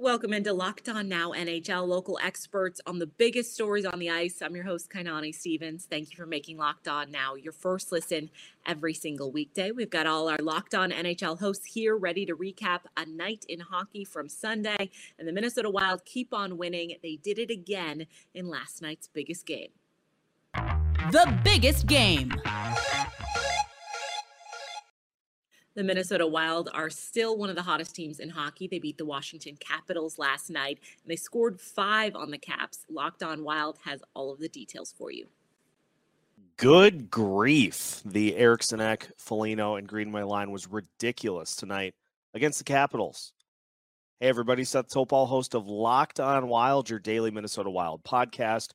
Welcome into Locked On Now NHL, local experts on the biggest stories on the ice. I'm your host, Kainani Stevens. Thank you for making Locked On Now your first listen every single weekday. We've got all our Locked On NHL hosts here ready to recap a night in hockey from Sunday. And the Minnesota Wild keep on winning. They did it again in last night's biggest game. The biggest game. The Minnesota Wild are still one of the hottest teams in hockey. They beat the Washington Capitals last night and they scored five on the Caps. Locked on Wild has all of the details for you. Good grief. The Eriksson Ek, Foligno, and Greenway line was ridiculous tonight against the Capitals. Hey, everybody. Seth Topal, host of Locked On Wild, your daily Minnesota Wild podcast,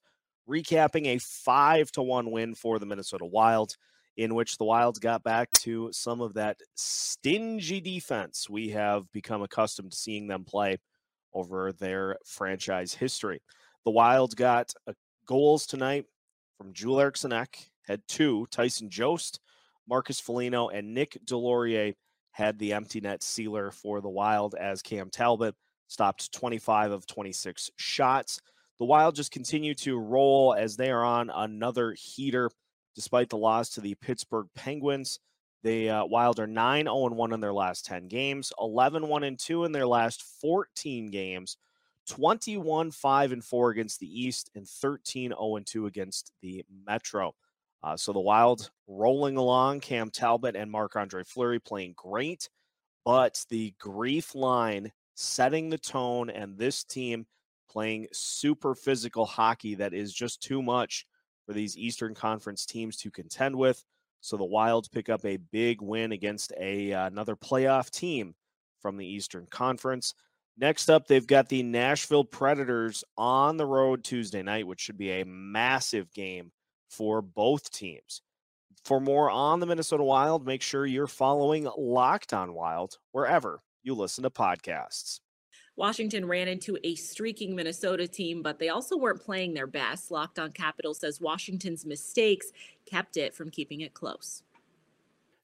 recapping a 5 to 1 win for the Minnesota Wild in which the Wilds got back to some of that stingy defense we have become accustomed to seeing them play over their franchise history. The Wilds got uh, goals tonight from Joel Eriksson Ek, had two. Tyson Jost, Marcus Foligno, and Nick Deslauriers had the empty net sealer for the Wild as Cam Talbot stopped 25 of 26 shots. The Wild just continue to roll as they are on another heater despite the loss to the Pittsburgh Penguins. The uh, Wild are 9 0 1 in their last 10 games, 11 1 2 in their last 14 games, 21 5 and 4 against the East, and 13 0 2 against the Metro. Uh, so the Wild rolling along, Cam Talbot and Marc Andre Fleury playing great, but the grief line setting the tone, and this team playing super physical hockey that is just too much for these Eastern Conference teams to contend with. So the Wild pick up a big win against a uh, another playoff team from the Eastern Conference. Next up, they've got the Nashville Predators on the road Tuesday night, which should be a massive game for both teams. For more on the Minnesota Wild, make sure you're following Locked On Wild wherever you listen to podcasts. Washington ran into a streaking Minnesota team, but they also weren't playing their best. Locked on Capital says Washington's mistakes kept it from keeping it close.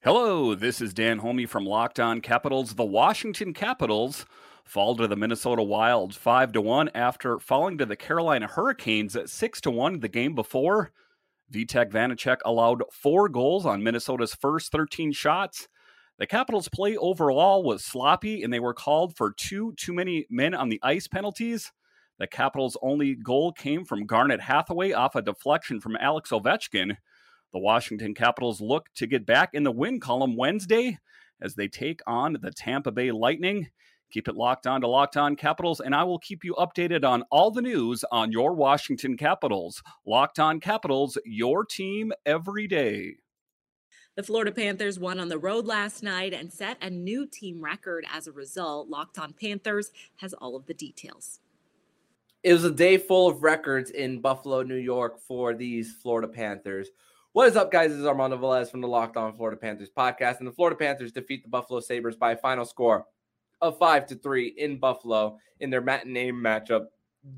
Hello, this is Dan Homey from Locked On Capitals. The Washington Capitals fall to the Minnesota Wild 5 to 1 after falling to the Carolina Hurricanes at 6 to 1 the game before. Vitek Vanecek allowed 4 goals on Minnesota's first 13 shots. The Capitals' play overall was sloppy, and they were called for two too many men on the ice penalties. The Capitals' only goal came from Garnet Hathaway off a deflection from Alex Ovechkin. The Washington Capitals look to get back in the win column Wednesday as they take on the Tampa Bay Lightning. Keep it locked on to Locked On Capitals, and I will keep you updated on all the news on your Washington Capitals. Locked On Capitals, your team every day. The Florida Panthers won on the road last night and set a new team record as a result. Locked on Panthers has all of the details. It was a day full of records in Buffalo, New York for these Florida Panthers. What is up, guys? This is Armando Velez from the Locked On Florida Panthers podcast. And the Florida Panthers defeat the Buffalo Sabres by a final score of five to three in Buffalo in their matinee matchup.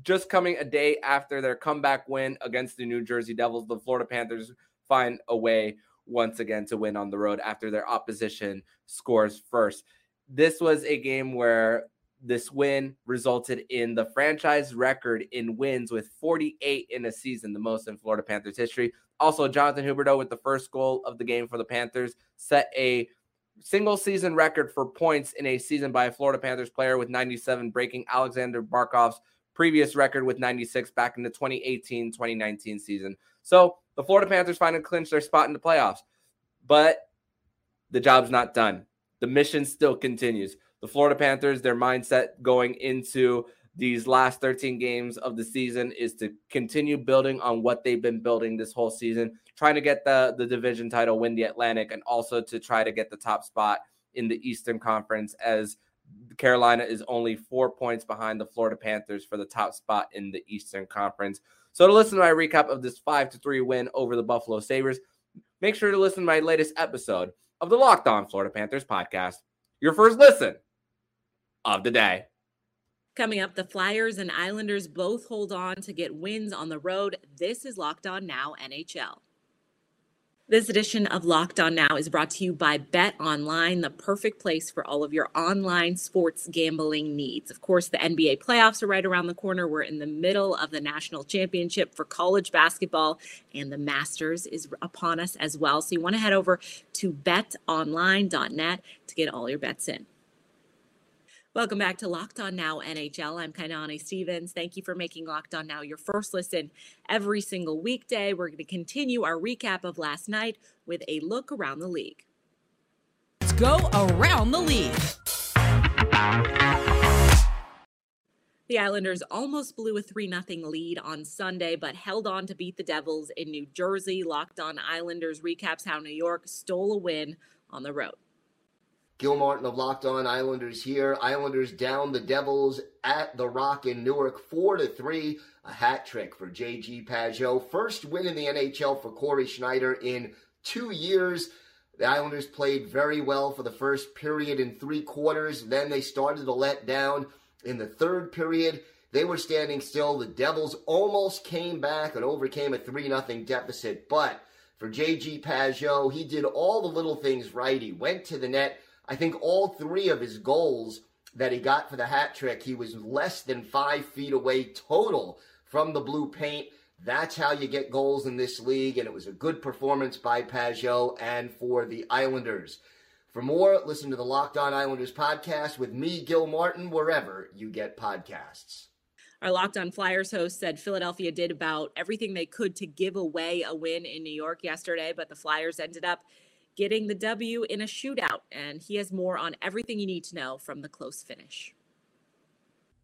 Just coming a day after their comeback win against the New Jersey Devils, the Florida Panthers find a way once again to win on the road after their opposition scores first. This was a game where this win resulted in the franchise record in wins with 48 in a season, the most in Florida Panthers history. Also, Jonathan Huberdeau with the first goal of the game for the Panthers set a single season record for points in a season by a Florida Panthers player with 97, breaking Alexander Barkov's previous record with 96 back in the 2018 2019 season. So the Florida Panthers finally clinched their spot in the playoffs. But the job's not done. The mission still continues. The Florida Panthers, their mindset going into these last 13 games of the season is to continue building on what they've been building this whole season, trying to get the, the division title, win the Atlantic, and also to try to get the top spot in the Eastern Conference as Carolina is only four points behind the Florida Panthers for the top spot in the Eastern Conference. So to listen to my recap of this five to three win over the Buffalo Sabres, make sure to listen to my latest episode of the Locked On Florida Panthers podcast. Your first listen of the day. Coming up, the Flyers and Islanders both hold on to get wins on the road. This is Locked On Now NHL. This edition of Locked On Now is brought to you by Bet Online, the perfect place for all of your online sports gambling needs. Of course, the NBA playoffs are right around the corner. We're in the middle of the national championship for college basketball, and the Masters is upon us as well. So you want to head over to betonline.net to get all your bets in. Welcome back to Locked On Now NHL. I'm Kainani Stevens. Thank you for making Locked On Now your first listen every single weekday. We're going to continue our recap of last night with a look around the league. Let's go around the league. The Islanders almost blew a 3 0 lead on Sunday, but held on to beat the Devils in New Jersey. Locked On Islanders recaps how New York stole a win on the road. Gil Martin of Locked On Islanders here. Islanders down the Devils at the Rock in Newark, four to three. A hat trick for JG Pageau. First win in the NHL for Cory Schneider in two years. The Islanders played very well for the first period and three quarters. Then they started to let down in the third period. They were standing still. The Devils almost came back and overcame a 3 0 deficit. But for JG Pageau, he did all the little things right. He went to the net I think all three of his goals that he got for the hat trick, he was less than five feet away total from the blue paint. That's how you get goals in this league, and it was a good performance by Pageau and for the Islanders. For more, listen to the Locked On Islanders podcast with me, Gil Martin, wherever you get podcasts. Our Locked On Flyers host said Philadelphia did about everything they could to give away a win in New York yesterday, but the Flyers ended up getting the W in a shootout. And he has more on everything you need to know from the close finish.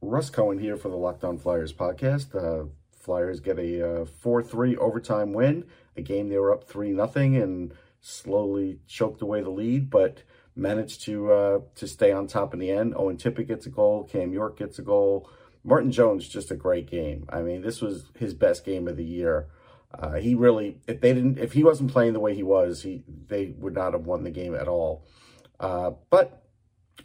Russ Cohen here for the Locked On Flyers podcast. Uh, Flyers get a uh, 4 uh, 3 overtime win, a game they were up 3 nothing and slowly choked away the lead, but managed to uh, to stay on top in the end. Owen Tippett gets a goal, Cam York gets a goal. Martin Jones, just a great game. I mean, this was his best game of the year. Uh, he really, if they didn't, if he wasn't playing the way he was, he they would not have won the game at all. Uh, but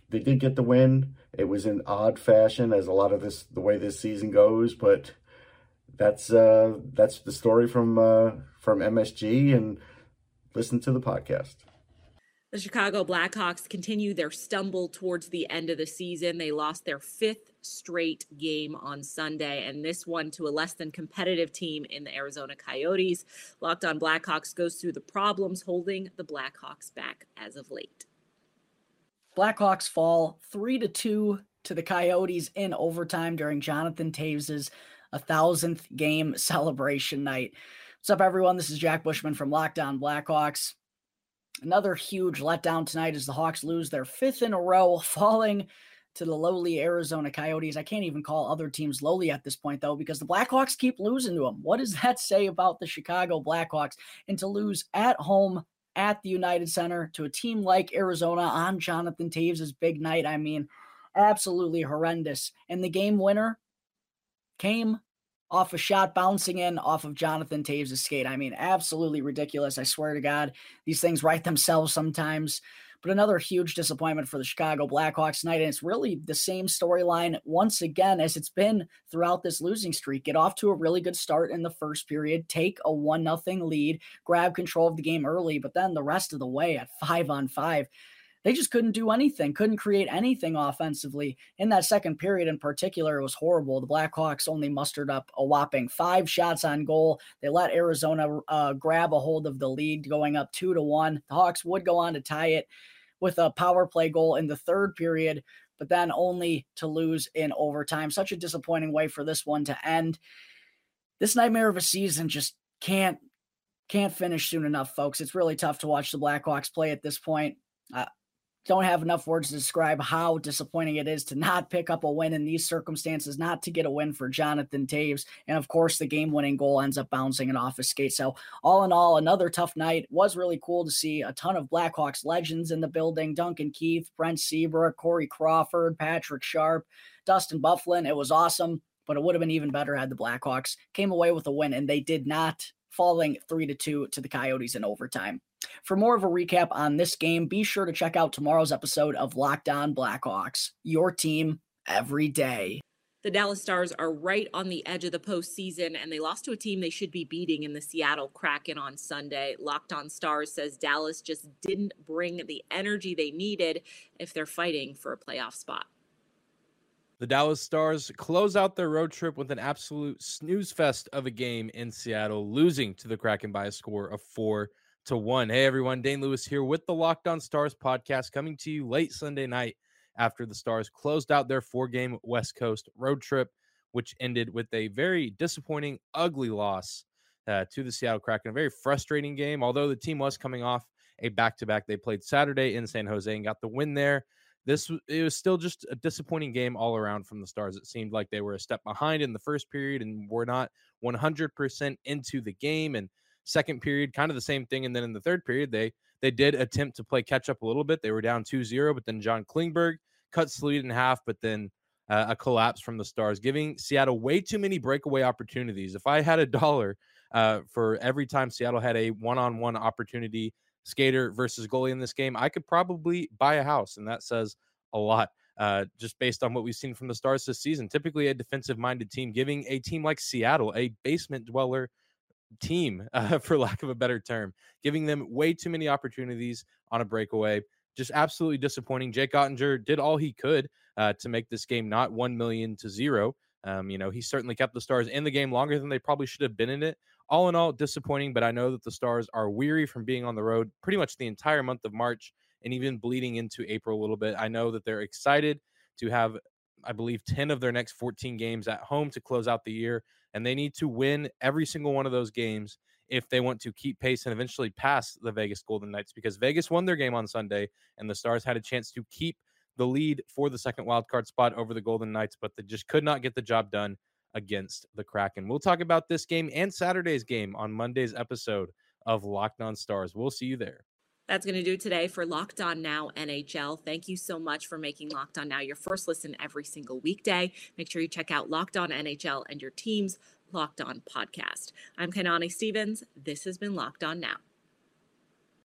they did get the win. It was in odd fashion, as a lot of this the way this season goes. But that's uh, that's the story from uh, from MSG, and listen to the podcast. The Chicago Blackhawks continue their stumble towards the end of the season. They lost their fifth straight game on Sunday, and this one to a less than competitive team in the Arizona Coyotes. Locked on Blackhawks goes through the problems holding the Blackhawks back as of late. Blackhawks fall three to two to the Coyotes in overtime during Jonathan Toews's a thousandth game celebration night. What's up, everyone? This is Jack Bushman from Locked On Blackhawks. Another huge letdown tonight as the Hawks lose their fifth in a row, falling to the lowly Arizona Coyotes. I can't even call other teams lowly at this point, though, because the Blackhawks keep losing to them. What does that say about the Chicago Blackhawks? And to lose at home at the United Center to a team like Arizona on Jonathan Toews' big night, I mean, absolutely horrendous. And the game winner came off a shot bouncing in off of Jonathan Toews' skate. I mean, absolutely ridiculous. I swear to God, these things write themselves sometimes. But another huge disappointment for the Chicago Blackhawks tonight. And it's really the same storyline once again as it's been throughout this losing streak. Get off to a really good start in the first period, take a one nothing lead, grab control of the game early, but then the rest of the way at five on five they just couldn't do anything, couldn't create anything offensively. In that second period in particular, it was horrible. The Blackhawks only mustered up a whopping five shots on goal. They let Arizona uh, grab a hold of the lead, going up two to one. The Hawks would go on to tie it with a power play goal in the third period, but then only to lose in overtime. Such a disappointing way for this one to end. This nightmare of a season just can't can't finish soon enough, folks. It's really tough to watch the Blackhawks play at this point. Uh, don't have enough words to describe how disappointing it is to not pick up a win in these circumstances, not to get a win for Jonathan Toews. And of course, the game winning goal ends up bouncing it off his skate. So, all in all, another tough night. Was really cool to see a ton of Blackhawks legends in the building Duncan Keith, Brent Seabrook, Corey Crawford, Patrick Sharp, Dustin Byfuglien. It was awesome, but it would have been even better had the Blackhawks came away with a win, and they did not, falling three to two to the Coyotes in overtime. For more of a recap on this game, be sure to check out tomorrow's episode of Locked On Blackhawks, your team every day. The Dallas Stars are right on the edge of the postseason, and they lost to a team they should be beating in the Seattle Kraken on Sunday. Locked on Stars says Dallas just didn't bring the energy they needed if they're fighting for a playoff spot. The Dallas Stars close out their road trip with an absolute snooze fest of a game in Seattle, losing to the Kraken by a score of four to one. Hey everyone, Dane Lewis here with the Locked On Stars podcast, coming to you late Sunday night after the Stars closed out their four game West Coast road trip, which ended with a very disappointing, ugly loss uh, to the Seattle Kraken. A very frustrating game, although the team was coming off a back to back. They played Saturday in San Jose and got the win there. This it was still just a disappointing game all around from the Stars. It seemed like they were a step behind in the first period and were not 100% into the game. And second period, kind of the same thing. And then in the third period, they they did attempt to play catch up a little bit. They were down 2-0, but then John Klingberg cut Sleet in half, but then uh, a collapse from the Stars, giving Seattle way too many breakaway opportunities. If I had a dollar uh, for every time Seattle had a one-on-one opportunity, skater versus goalie in this game, I could probably buy a house, and that says a lot. Uh, just based on what we've seen from the Stars this season, typically a defensive-minded team, giving a team like Seattle, a basement dweller team, uh, for lack of a better term, giving them way too many opportunities on a breakaway just absolutely disappointing. Jake Oettinger did all he could uh, to make this game not 1 million to zero. Um, you know, he certainly kept the Stars in the game longer than they probably should have been in it. All in all, disappointing, but I know that the Stars are weary from being on the road pretty much the entire month of March and even bleeding into April a little bit. I know that they're excited to have, I believe, 10 of their next 14 games at home to close out the year, and they need to win every single one of those games if they want to keep pace and eventually pass the Vegas Golden Knights because Vegas won their game on Sunday and the Stars had a chance to keep the lead for the second wild card spot over the Golden Knights, but they just could not get the job done against the Kraken. We'll talk about this game and Saturday's game on Monday's episode of Locked On Stars. We'll see you there. That's going to do today for Locked On Now NHL. Thank you so much for making Locked On Now your first listen every single weekday. Make sure you check out Locked On NHL and your team's Locked On podcast. I'm Kainani Stevens. This has been Locked On Now.